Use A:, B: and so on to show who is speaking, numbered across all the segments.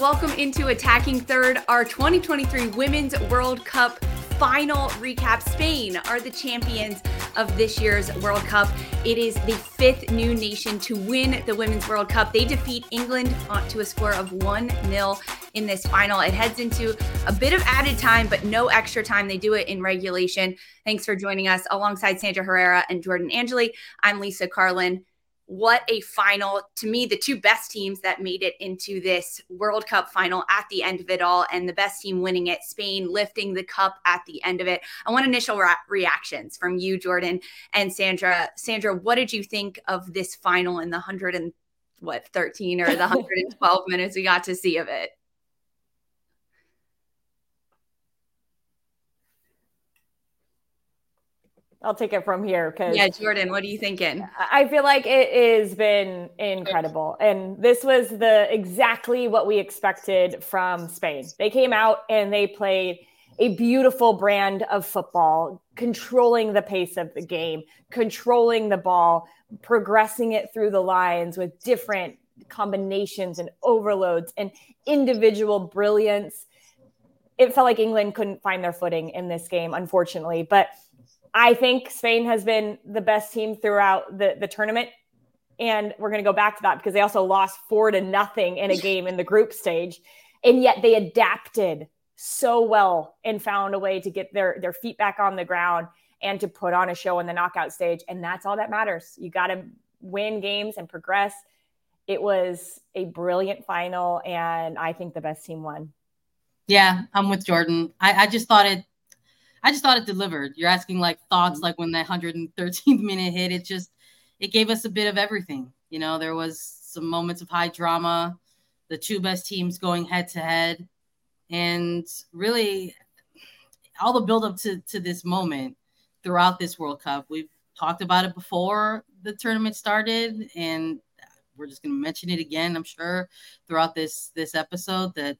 A: Welcome into Attacking Third, our 2023 Women's World Cup final recap. Spain are the champions of this year's World Cup. It is the fifth new nation to win the Women's World Cup. They defeat England to a score of 1 0 in this final. It heads into a bit of added time, but no extra time. They do it in regulation. Thanks for joining us alongside Sandra Herrera and Jordan Angeli. I'm Lisa Carlin what a final to me the two best teams that made it into this world cup final at the end of it all and the best team winning it spain lifting the cup at the end of it. I want initial re- reactions from you jordan and sandra. Sandra what did you think of this final in the 100 and what 13 or the 112 minutes we got to see of it
B: I'll take it from here because
A: yeah, Jordan, what are you thinking?
B: I feel like it has been incredible, and this was the exactly what we expected from Spain. They came out and they played a beautiful brand of football, controlling the pace of the game, controlling the ball, progressing it through the lines with different combinations and overloads and individual brilliance. It felt like England couldn't find their footing in this game, unfortunately, but I think Spain has been the best team throughout the, the tournament. And we're going to go back to that because they also lost four to nothing in a game in the group stage. And yet they adapted so well and found a way to get their, their feet back on the ground and to put on a show in the knockout stage. And that's all that matters. You got to win games and progress. It was a brilliant final. And I think the best team won.
C: Yeah, I'm with Jordan. I, I just thought it I just thought it delivered. You're asking like thoughts, mm-hmm. like when that 113th minute hit, it just it gave us a bit of everything. You know, there was some moments of high drama, the two best teams going head to head, and really all the build up to to this moment throughout this World Cup. We've talked about it before the tournament started, and we're just going to mention it again. I'm sure throughout this this episode that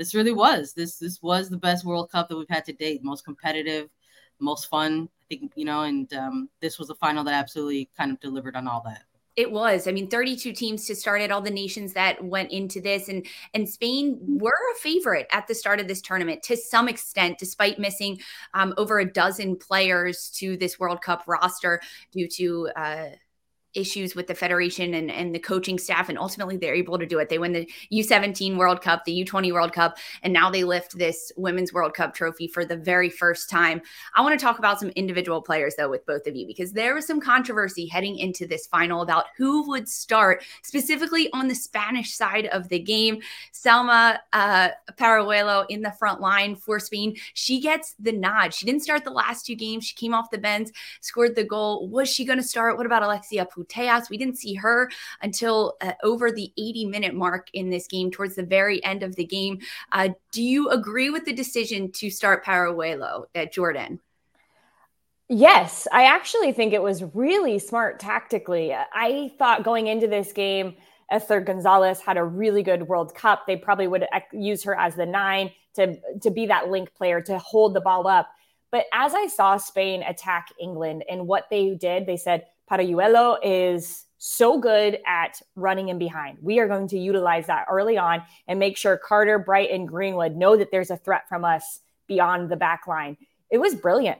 C: this really was this this was the best World Cup that we've had to date, most competitive, most fun. I think you know, and um, this was a final that absolutely kind of delivered on all that.
A: It was. I mean, 32 teams to start it, all the nations that went into this. And and Spain were a favorite at the start of this tournament to some extent, despite missing um, over a dozen players to this World Cup roster due to uh, issues with the federation and, and the coaching staff and ultimately they're able to do it. They win the u17 world cup the u20 world cup and now they lift this women's world cup trophy for the very first time. I want to talk about some individual players though with both of you because there was some controversy heading into this final about who would start specifically on the spanish side of the game. Salma uh, Paralluelo in the front line for spain. She gets the nod. She didn't start the last two games. She came off the bench scored the goal. Was she going to start? What about alexia Putellas. We didn't see her until uh, over the 80 minute mark in this game, towards the very end of the game. Uh, do you agree with the decision to start Paralluelo at Jordan?
B: Yes, I actually think it was really smart tactically. I thought going into this game, Esther Gonzalez had a really good World Cup. They probably would use her as the nine to, to be that link player to hold the ball up. But as I saw Spain attack England and what they did, they said, Paralluelo is so good at running in behind. We are going to utilize that early on and make sure Carter, Bright, and Greenwood know that there's a threat from us beyond the back line. It was brilliant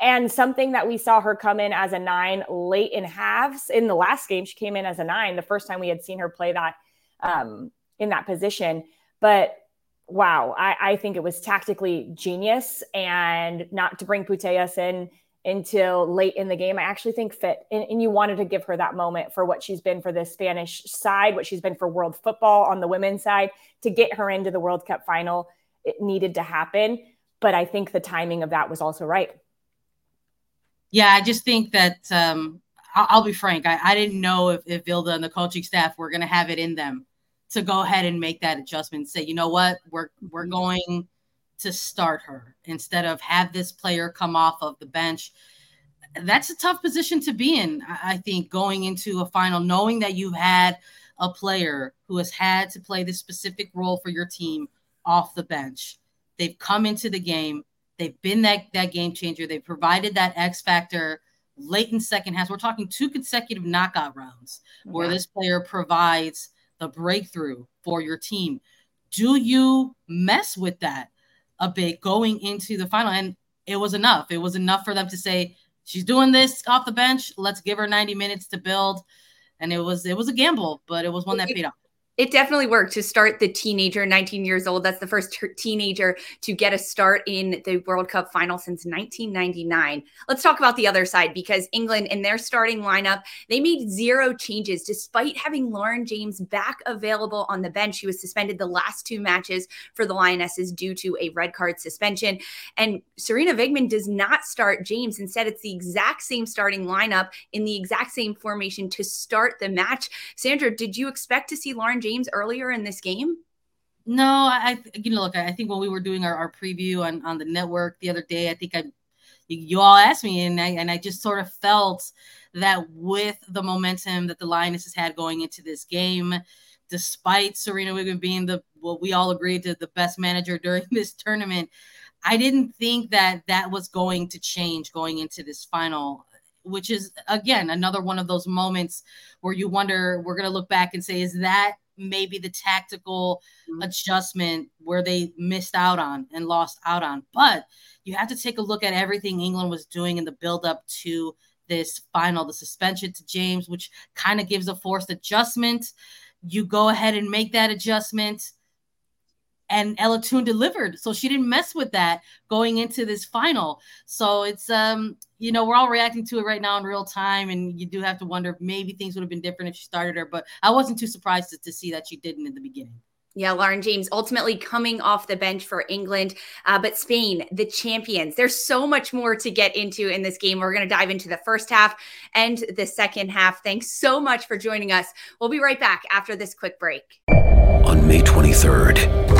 B: and something that we saw her come in as a nine late in halves in the last game she came in as a nine the first time we had seen her play that um, in that position but wow I, I, think it was tactically genius and not to bring putellas in until late in the game i actually think fit and, and you wanted to give her that moment for what she's been for the spanish side what she's been for world football on the women's side to get her into the world cup final it needed to happen but i think the timing of that was also right
C: yeah, I just think that um, I'll, I'll, be frank. I, I, didn't know if, if Vilda and the coaching staff were going to have it in them to go ahead and make that adjustment. Say, you know what, we're we're going to start her instead of have this player come off of the bench. That's a tough position to be in. I think going into a final, knowing that you've had a player who has had to play this specific role for your team off the bench. They've come into the game They've been that that game changer. They've provided that X factor late in second half. We're talking two consecutive knockout rounds where this player provides the breakthrough for your team. Do you mess with that a bit going into the final? And it was enough. It was enough for them to say, she's doing this off the bench. Let's give her 90 minutes to build. And it was it was a gamble, but it was one that paid off
A: it definitely worked to start the teenager, 19 years old. That's the first teenager to get a start in the World Cup final since 1999. Let's talk about the other side because England in their starting lineup, they made zero changes despite having Lauren James back available on the bench. She was suspended the last two matches for the Lionesses due to a red card suspension. And Sarina Wiegman does not start James. Instead, it's the exact same starting lineup in the exact same formation to start the match. Sandra, did you expect to see Lauren James? James earlier in this game?
C: No, I you know look, I think when we were doing our, our preview on, on the network the other day, I think I you all asked me and I and I just sort of felt that with the momentum that the Lionesses had going into this game, despite Sarina Wiegman being the what we all agreed to the best manager during this tournament, I didn't think that that was going to change going into this final which is again another one of those moments where you wonder we're going to look back and say is that maybe the tactical mm-hmm. adjustment where they missed out on and lost out on. But you have to take a look at everything England was doing in the build up to this final, the suspension to James, which kind of gives a forced adjustment. You go ahead and make that adjustment and Ella Toone delivered. So she didn't mess with that going into this final. So it's um, you know, we're all reacting to it right now in real time, and you do have to wonder if maybe things would have been different if she started her. But I wasn't too surprised to, to see that she didn't in the beginning.
A: Yeah, Lauren James ultimately coming off the bench for England. Uh, but Spain, the champions, there's so much more to get into in this game. We're going to dive into the first half and the second half. Thanks so much for joining us. We'll be right back after this quick break
D: on May 23rd.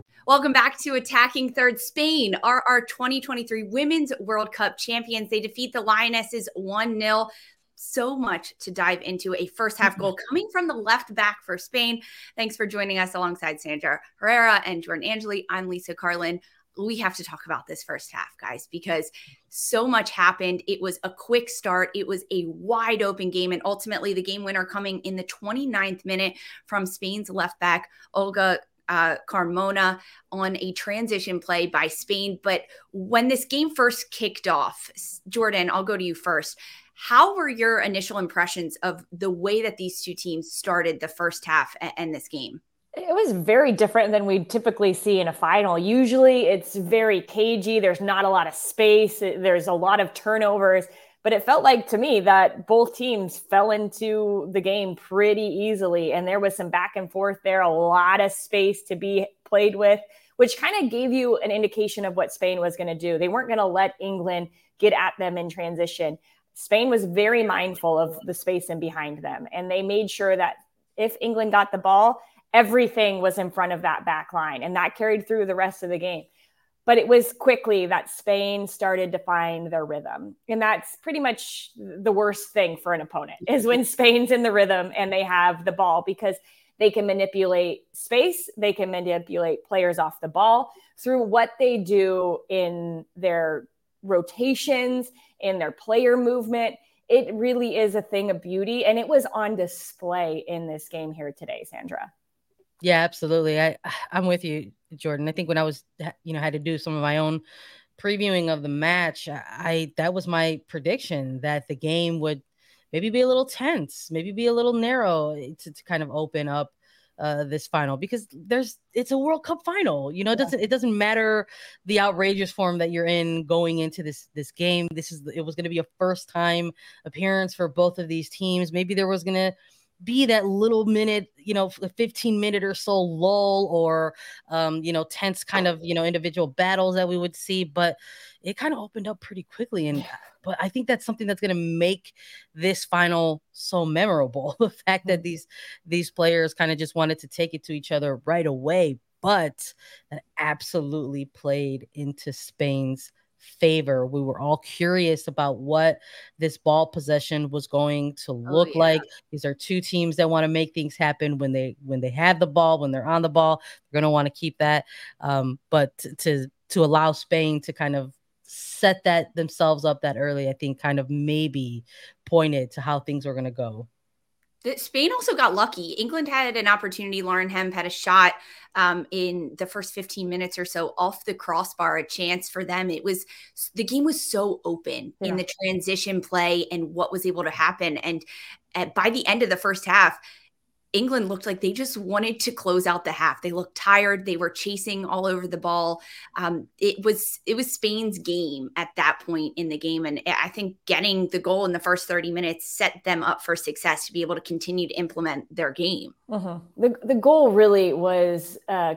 A: Welcome back to Attacking Third. Spain are our 2023 Women's World Cup champions. They defeat the Lionesses 1 0. So much to dive into. A first half goal mm-hmm. coming from the left back for Spain. Thanks for joining us alongside Sandra Herrera and Jordan Angeli. I'm Lisa Carlin. We have to talk about this first half, guys, because so much happened. It was a quick start. It was a wide open game. And ultimately, the game winner coming in the 29th minute from Spain's left back, Olga uh, Carmona on a transition play by Spain. But when this game first kicked off, Jordan, I'll go to you first. How were your initial impressions of the way that these two teams started the first half and this game?
B: It was very different than we typically see in a final. Usually it's very cagey. There's not a lot of space. There's a lot of turnovers. But it felt like to me that both teams fell into the game pretty easily. And there was some back and forth there, a lot of space to be played with, which kind of gave you an indication of what Spain was going to do. They weren't going to let England get at them in transition. Spain was very mindful of the space in behind them. And they made sure that if England got the ball, everything was in front of that back line. And that carried through the rest of the game. But it was quickly that Spain started to find their rhythm. And that's pretty much the worst thing for an opponent is when Spain's in the rhythm and they have the ball because they can manipulate space, they can manipulate players off the ball through what they do in their rotations, in their player movement. It really is a thing of beauty. And it was on display in this game here today, Sandra.
C: Yeah, absolutely. I I'm with you, Jordan. I think when I was you know had to do some of my own previewing of the match, I that was my prediction that the game would maybe be a little tense, maybe be a little narrow eh, to, to kind of open up uh, this final because there's it's a World Cup final. You know, it doesn't it doesn't matter the outrageous form that you're in going into this this game. This is it was going to be a first time appearance for both of these teams. Maybe there was going to be that little minute, you know, the 15 minute or so lull or, um, you know, tense kind of, you know, individual battles that we would see. But it kind of opened up pretty quickly. And, but I think that's something that's going to make this final so memorable. the fact that mm. these, these players kind of just wanted to take it to each other right away, but that absolutely played into Spain's favor. We were all curious about what this ball possession was going to oh, look oh, yeah. like. These are two teams that want to make things happen when they when they have the ball, when they're on the ball. They're going to want to keep that. Um, but to to allow Spain to kind of set that themselves up that early, I think kind of maybe pointed to how things were going to go.
A: Spain also got lucky. England had an opportunity. Lauren Hemp had a shot um, in the first 15 minutes or so off the crossbar, a chance for them. It was the game was so open yeah. in the transition play and what was able to happen. And at, by the end of the first half, England looked like they just wanted to close out the half. They looked tired. They were chasing all over the ball. Um, it was it was Spain's game at that point in the game, and I think getting the goal in the first thirty minutes set them up for success to be able to continue to implement their game.
B: Uh-huh. The the goal really was. Uh,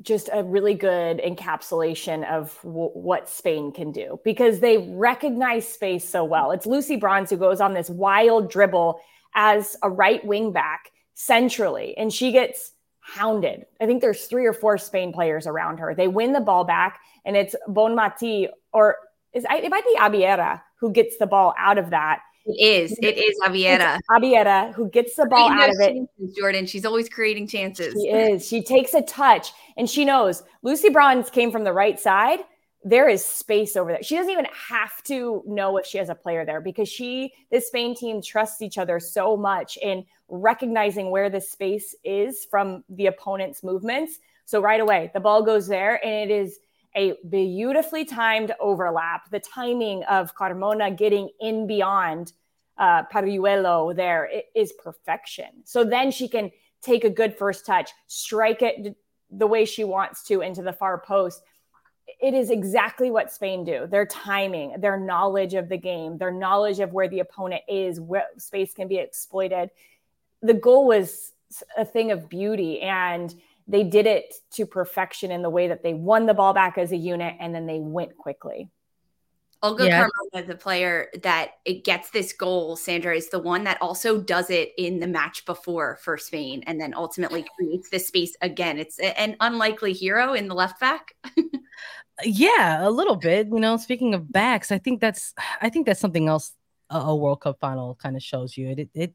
B: just a really good encapsulation of w- what Spain can do because they recognize space so well. It's Lucy Bronze who goes on this wild dribble as a right wing back centrally and she gets hounded. I think there's three or four Spain players around her. They win the ball back and it's Bonmati or is it might be Abelleira who gets the ball out of that.
A: It is. It is Abelleira.
B: Abelleira who gets the ball out of it.
A: Chances, Jordan. She's always creating chances.
B: She is. She takes a touch and she knows Lucy Bronze came from the right side there is space over there. She doesn't even have to know if she has a player there because she, this Spain team, trusts each other so much in recognizing where the space is from the opponent's movements. So right away, the ball goes there, and it is a beautifully timed overlap. The timing of Carmona getting in beyond uh, Paralluelo there is perfection. So then she can take a good first touch, strike it the way she wants to into the far post it is exactly what Spain do. Their timing, their knowledge of the game, their knowledge of where the opponent is, where space can be exploited. The goal was a thing of beauty and they did it to perfection in the way that they won the ball back as a unit and then they went quickly.
A: Olga yeah. Carmona, the player that it gets this goal, Sandra, is the one that also does it in the match before for Spain and then ultimately creates this space again. It's an unlikely hero in the left back.
C: Yeah, a little bit. You know, speaking of backs, I think that's I think that's something else a, a World Cup final kind of shows you. It it it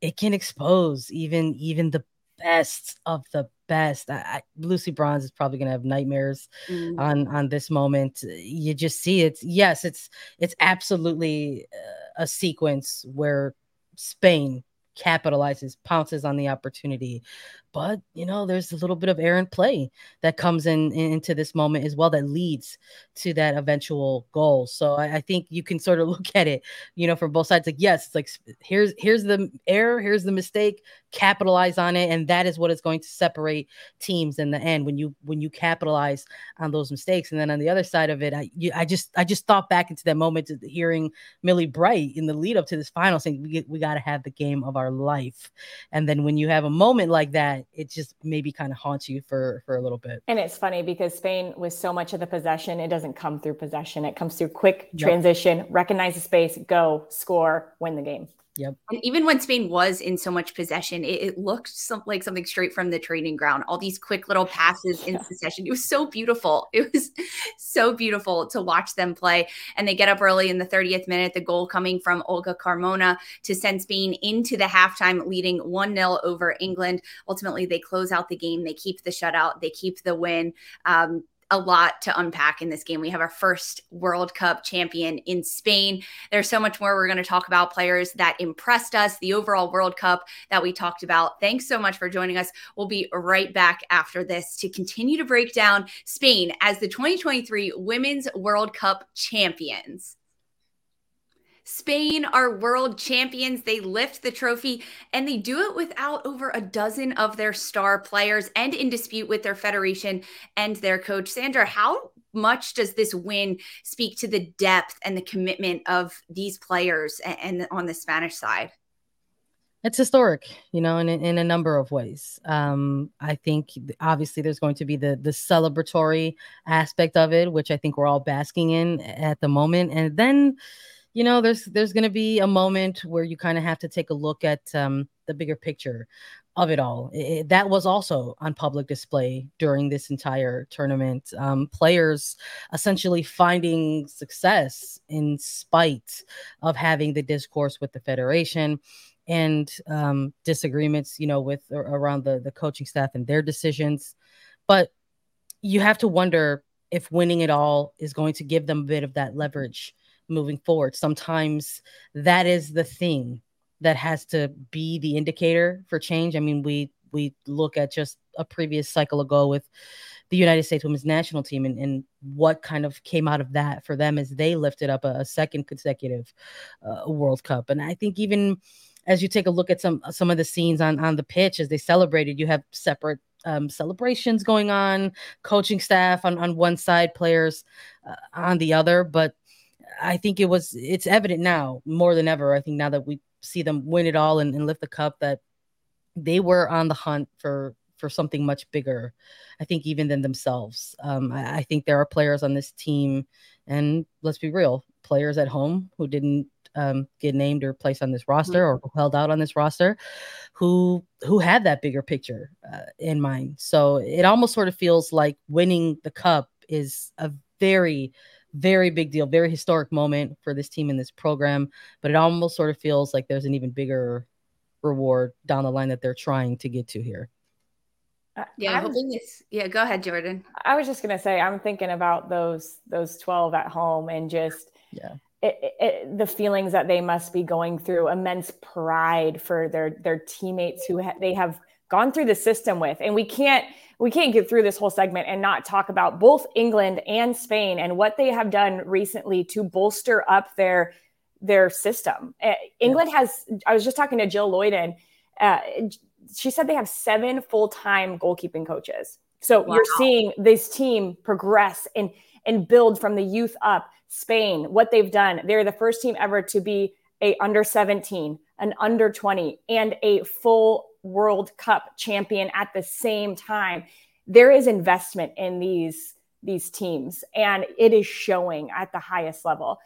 C: it can expose even even the best of the best. I, I, Lucy Bronze is probably going to have nightmares mm. on on this moment. You just see it. Yes, it's it's absolutely uh, a sequence where Spain capitalizes, pounces on the opportunity. But you know there's a little bit of errant play that comes in, in, into this moment as well that leads to that eventual goal. So I, I, think you can sort of look at it you know from both sides like yes it's like here's here's the error here's the mistake capitalize on it and that is what is going to separate teams in the end when you when you capitalize on those mistakes. And then on the other side of it i you, i just i just thought back into that moment of hearing millie bright in the lead up to this final saying we, we got to have the game of our life. And then when you have a moment like that it just maybe kind of haunts you for for a little bit.
B: And it's funny because spain with so much of the possession it doesn't come through possession. It comes through quick transition yep. recognize the space go score win the game
C: Yep.
A: And even when Spain was in so much possession, it, it looked some, like something straight from the training ground. All these quick little passes in succession. It was so beautiful. It was so beautiful to watch them play. And they get up early in the 30th minute, the goal coming from Olga Carmona to send Spain into the halftime, leading 1 0 over England. Ultimately, they close out the game. They keep the shutout, they keep the win. Um, a lot to unpack in this game. We have our first World Cup champion in Spain. There's so much more we're going to talk about players that impressed us, the overall World Cup that we talked about. Thanks so much for joining us. We'll be right back after this to continue to break down Spain as the 2023 Women's World Cup champions. Spain are world champions. They lift the trophy and they do it without over a dozen of their star players and in dispute with their federation and their coach. Sandra, how much does this win speak to the depth and the commitment of these players and, and on the Spanish side?
C: It's historic, you know, in, in a number of ways. Um, I think obviously there's going to be the the celebratory aspect of it, which I think we're all basking in at the moment, and then you know, there's there's going to be a moment where you kind of have to take a look at um, the bigger picture of it all. It, that was also on public display during this entire tournament. Um, players essentially finding success in spite of having the discourse with the federation and um, disagreements, you know, with around the the coaching staff and their decisions. But you have to wonder if winning it all is going to give them a bit of that leverage moving forward. Sometimes that is the thing that has to be the indicator for change. I mean, we we look at just a previous cycle ago with the United States women's national team and, and what kind of came out of that for them as they lifted up a, a second consecutive uh, World Cup. And I think even as you take a look at some some of the scenes on on the pitch as they celebrated, you have separate um, celebrations going on, coaching staff on on one side, players uh, on the other, but I think it was it's evident now more than ever. I think now that we see them win it all and, and lift the cup that they were on the hunt for for something much bigger. I think even than themselves. Um, I, I, think there are players on this team, and let's be real, players at home who didn't um, get named or placed on this roster or held out on this roster, who who had that bigger picture uh, in mind. So it almost sort of feels like winning the cup is a very very big deal, very historic moment for this team in this program. But it almost sort of feels like there's an even bigger reward down the line that they're trying to get to here.
A: Yeah, I'm hoping this. Yeah, go ahead, Jordan.
B: I was just gonna say, I'm thinking about those those 12 at home and just
C: yeah.
B: It, it, the feelings that they must be going through, immense pride for their their teammates who ha- they have gone through the system with, and we can't we can't get through this whole segment and not talk about both England and Spain and what they have done recently to bolster up their their system. Uh, England has. I was just talking to Jill Loyden. Uh, she said they have seven full time goalkeeping coaches. So wow. you're seeing this team progress and and build from the youth up. Spain, what they've done, they're the first team ever to be a under 17, an under 20, and a full World Cup champion at the same time. There is investment in these these teams and it is showing at the highest level.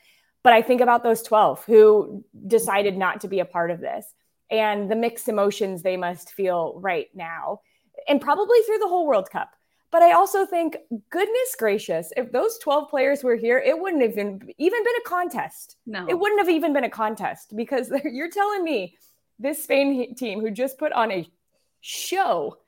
B: But I think about those 12 who decided not to be a part of this and the mixed emotions they must feel right now and probably through the whole World Cup. But I also think, goodness gracious, if those 12 players were here, it wouldn't have even, even been a contest.
A: No.
B: It wouldn't have even been a contest because you're telling me this Spain team who just put on a show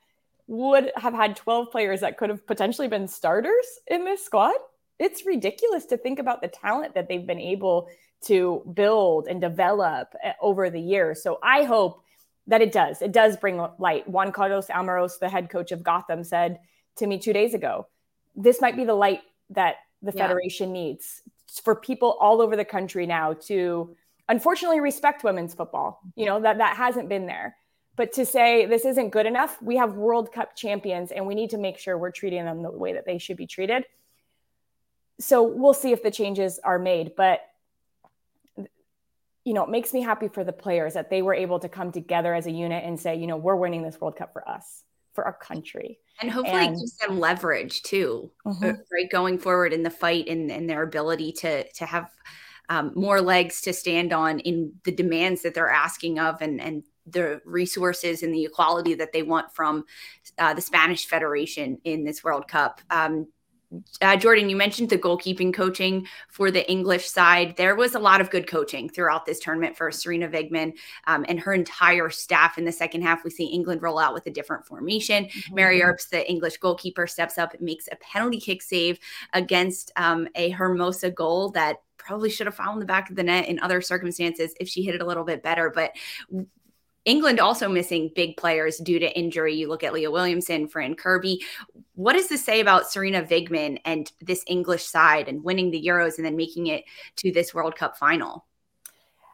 B: would have had 12 players that could have potentially been starters in this squad. It's ridiculous to think about the talent that they've been able to build and develop eh, over the years. So I hope that it does. It does bring light. Juan Carlos Amorós, the head coach of Gotham, said to me two days ago, this might be the light that the yeah. federation needs for people all over the country now to unfortunately respect women's football. You know, that that hasn't been there. But to say this isn't good enough, we have World Cup champions and we need to make sure we're treating them the way that they should be treated. So we'll see if the changes are made, but you know, it makes me happy for the players that they were able to come together as a unit and say, you know, we're winning this World Cup for us, for our country.
A: And hopefully and, it gives them leverage too, mm-hmm. right? Going forward in the fight and, and their ability to to have um, more legs to stand on in the demands that they're asking of and and the resources and the equality that they want from uh, the Spanish Federation in this World Cup. Um, uh, Jordan, you mentioned the goalkeeping coaching for the English side. There was a lot of good coaching throughout this tournament for Sarina Wiegman um, and her entire staff. In the second half, we see England roll out with a different formation. Mm-hmm. Mary Earps, the English goalkeeper, steps up and makes a penalty kick save against um, a Hermoso goal that probably should have found the back of the net in other circumstances if she hit it a little bit better. But England also missing big players due to injury. You look at Leah Williamson, Fran Kirby. What does this say about Sarina Wiegman and this English side and winning the Euros and then making it to this World Cup final?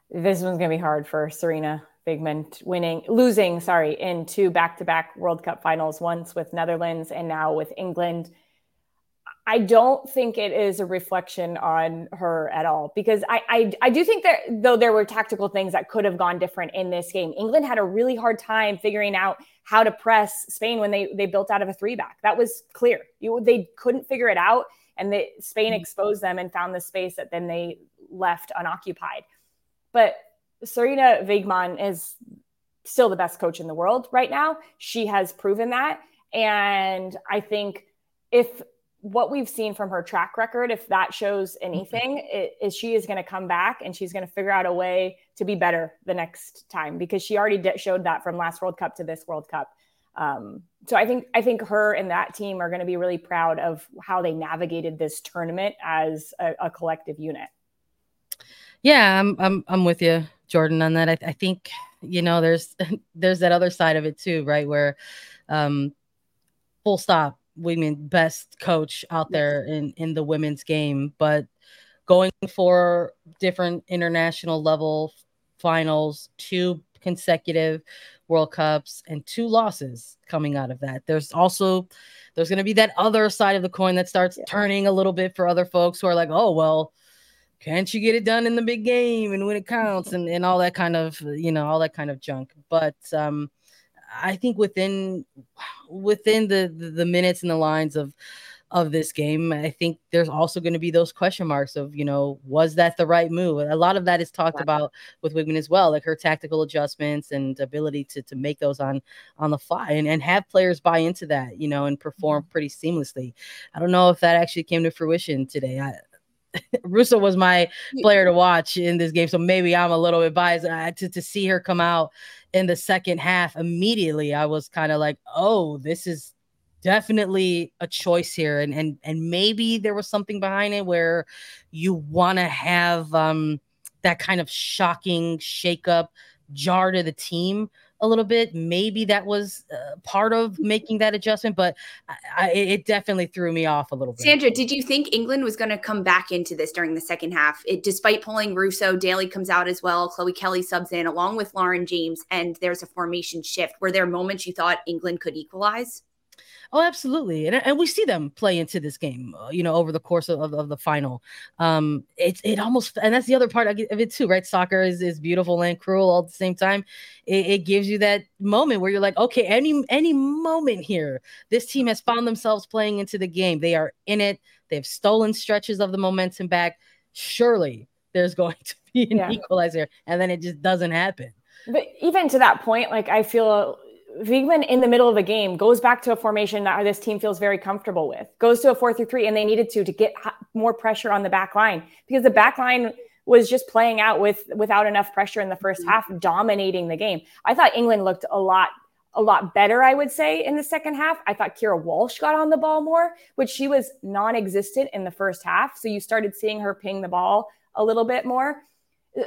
B: This one's going to be hard for Sarina Wiegman winning, losing, sorry, in two back to back World Cup finals, once with Netherlands and now with England. I don't think it is a reflection on her at all because I, I, I do think that though there were tactical things that could have gone different in this game. England had a really hard time figuring out how to press Spain when they they built out of a three back. That was clear. You they couldn't figure it out, and the, Spain mm-hmm. exposed them and found the space that then they left unoccupied. But Sarina Wiegman is still the best coach in the world right now. She has proven that, and I think if what we've seen from her track record, if that shows mm-hmm. anything, it, is she is going to come back and she's going to figure out a way to be better the next time because she already did, showed that from last World Cup to this World Cup. Um, so I think I think her and that team are going to be really proud of how they navigated this tournament as a, a collective unit.
C: Yeah, I'm I'm I'm with you, Jordan, on that. I, I think you know there's there's that other side of it too, right? Where um, full stop women best coach out there in in the women's game, but going for different international level finals, two consecutive World Cups and two losses coming out of that. There's also there's going to be that other side of the coin that starts yeah. turning a little bit for other folks who are like, "Oh, well, can't you get it done in the big game and when it counts and, and all that kind of, you know, all that kind of junk." But um I think within within the, the, the minutes and the lines of of this game, I think there's also going to be those question marks of, you know, was that the right move? A lot of that is talked about with Wiegman as well, like her tactical adjustments and ability to to make those on on the fly and, and have players buy into that, you know, and perform mm-hmm. pretty seamlessly. I don't know if that actually came to fruition today. I, Russo was my player to watch in this game, so maybe I'm a little bit biased uh, to to see her come out in the second half. Immediately, I was kind of like, "Oh, this is definitely a choice here," and and and maybe there was something behind it where you want to have um that kind of shocking shakeup, jar to the team a little bit. Maybe that was uh, part of making that adjustment, but I, I, it definitely threw me off a little bit.
A: Sandra, did you think England was going to come back into this during the second half? It, despite pulling Russo, Daly comes out as well. Chloe Kelly subs in along with Lauren James, and there's a formation shift. Were there moments you thought England could equalize?
C: Oh, absolutely, and, and we see them play into this game, uh, you know, over the course of, of, of the final. Um, it it almost, and that's the other part of it too, right? Soccer is is beautiful and cruel all at the same time. It, it gives you that moment where you're like, okay, any any moment here, this team has found themselves playing into the game. They are in it. They've stolen stretches of the momentum back. Surely there's going to be an yeah. equalizer, and then it just doesn't happen.
B: But even to that point, like I feel Wiegman in the middle of a game goes back to a formation that this team feels very comfortable with, goes to a four through three, and they needed to to get more pressure on the back line because the back line was just playing out with without enough pressure in the first mm-hmm. half, dominating the game. I thought England looked a lot a lot better, I would say, in the second half. I thought Keira Walsh got on the ball more, which she was non-existent in the first half. So you started seeing her ping the ball a little bit more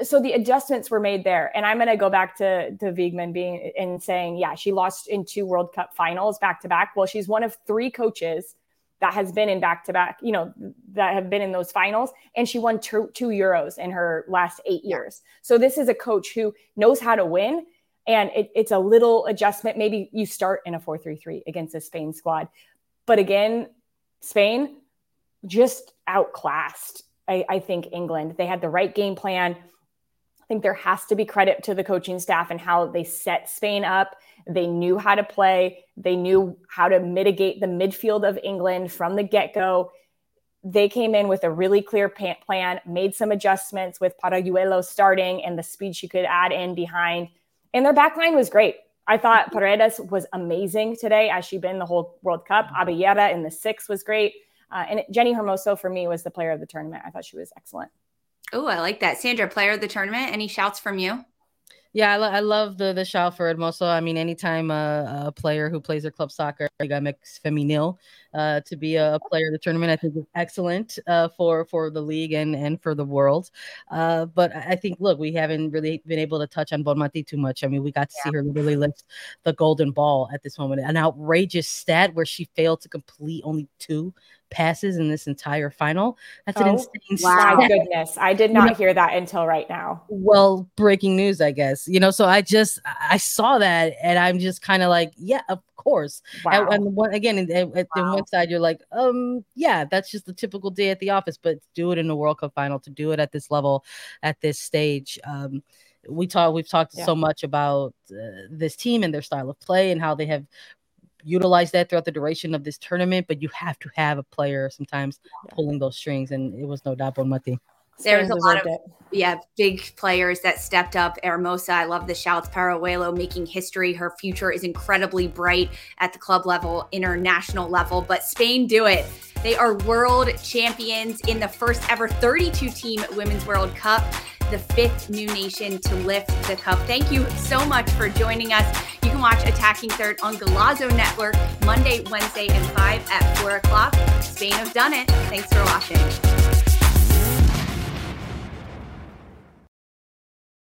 B: so the adjustments were made there. And I'm going to go back to, to Wiegman being and saying, yeah, she lost in two World Cup finals back to back. Well, she's one of three coaches that has been in back to back, you know, that have been in those finals. And she won two, two Euros in her last eight years. So this is a coach who knows how to win. And it, it's a little adjustment. Maybe you start in a 4 3 3 against a Spain squad. But again, Spain just outclassed, I, I think, England. They had the right game plan think there has to be credit to the coaching staff and how they set Spain up. They knew how to play, they knew how to mitigate the midfield of England from the get go. They came in with a really clear plan, made some adjustments with Paralluelo starting and the speed she could add in behind. And their backline was great. I thought Paredes was amazing today, as she been the whole World Cup. Abelleira in the six was great. Uh, and Jenni Hermoso, for me, was the player of the tournament. I thought she was excellent.
A: Oh, I like that. Sandra, player of the tournament. Any shouts from you?
C: Yeah, I, lo- I love the the shout for Hermoso. I mean, anytime a, a player who plays their club soccer, Liga MX Femenil, uh, to be a player of the tournament, I think is excellent uh, for for the league and and for the world. Uh, but I think, look, we haven't really been able to touch on Bonmati too much. I mean, we got to yeah. see her really lift the golden ball at this moment. An outrageous stat where she failed to complete only two passes in this entire final. That's oh, an insane
B: wow. My goodness. I did not you know, hear that until right now.
C: Well, breaking news, I guess. You know, so I just I saw that and I'm just kind of like, yeah, of course. Wow. And, and one, again, in, wow. one side, you're like, um, yeah, that's just the typical day at the office, but do it in the World Cup final, to do it at this level, at this stage. Um, we talk we've talked yeah. so much about uh, this team and their style of play and how they have utilize that throughout the duration of this tournament, but you have to have a player sometimes pulling those strings, and it was no doubt Bonmati.
A: There's a lot of it. yeah big players that stepped up. Hermoso, I love the shouts. Paralluelo making history. Her future is incredibly bright at the club level, international level. But Spain do it. They are world champions in the first ever 32 team Women's World Cup the fifth new nation to lift the cup. Thank you so much for joining us. You can watch Attacking Third on Golazo Network Monday, Wednesday, and 5 at 4 o'clock. Spain have done it. Thanks for watching.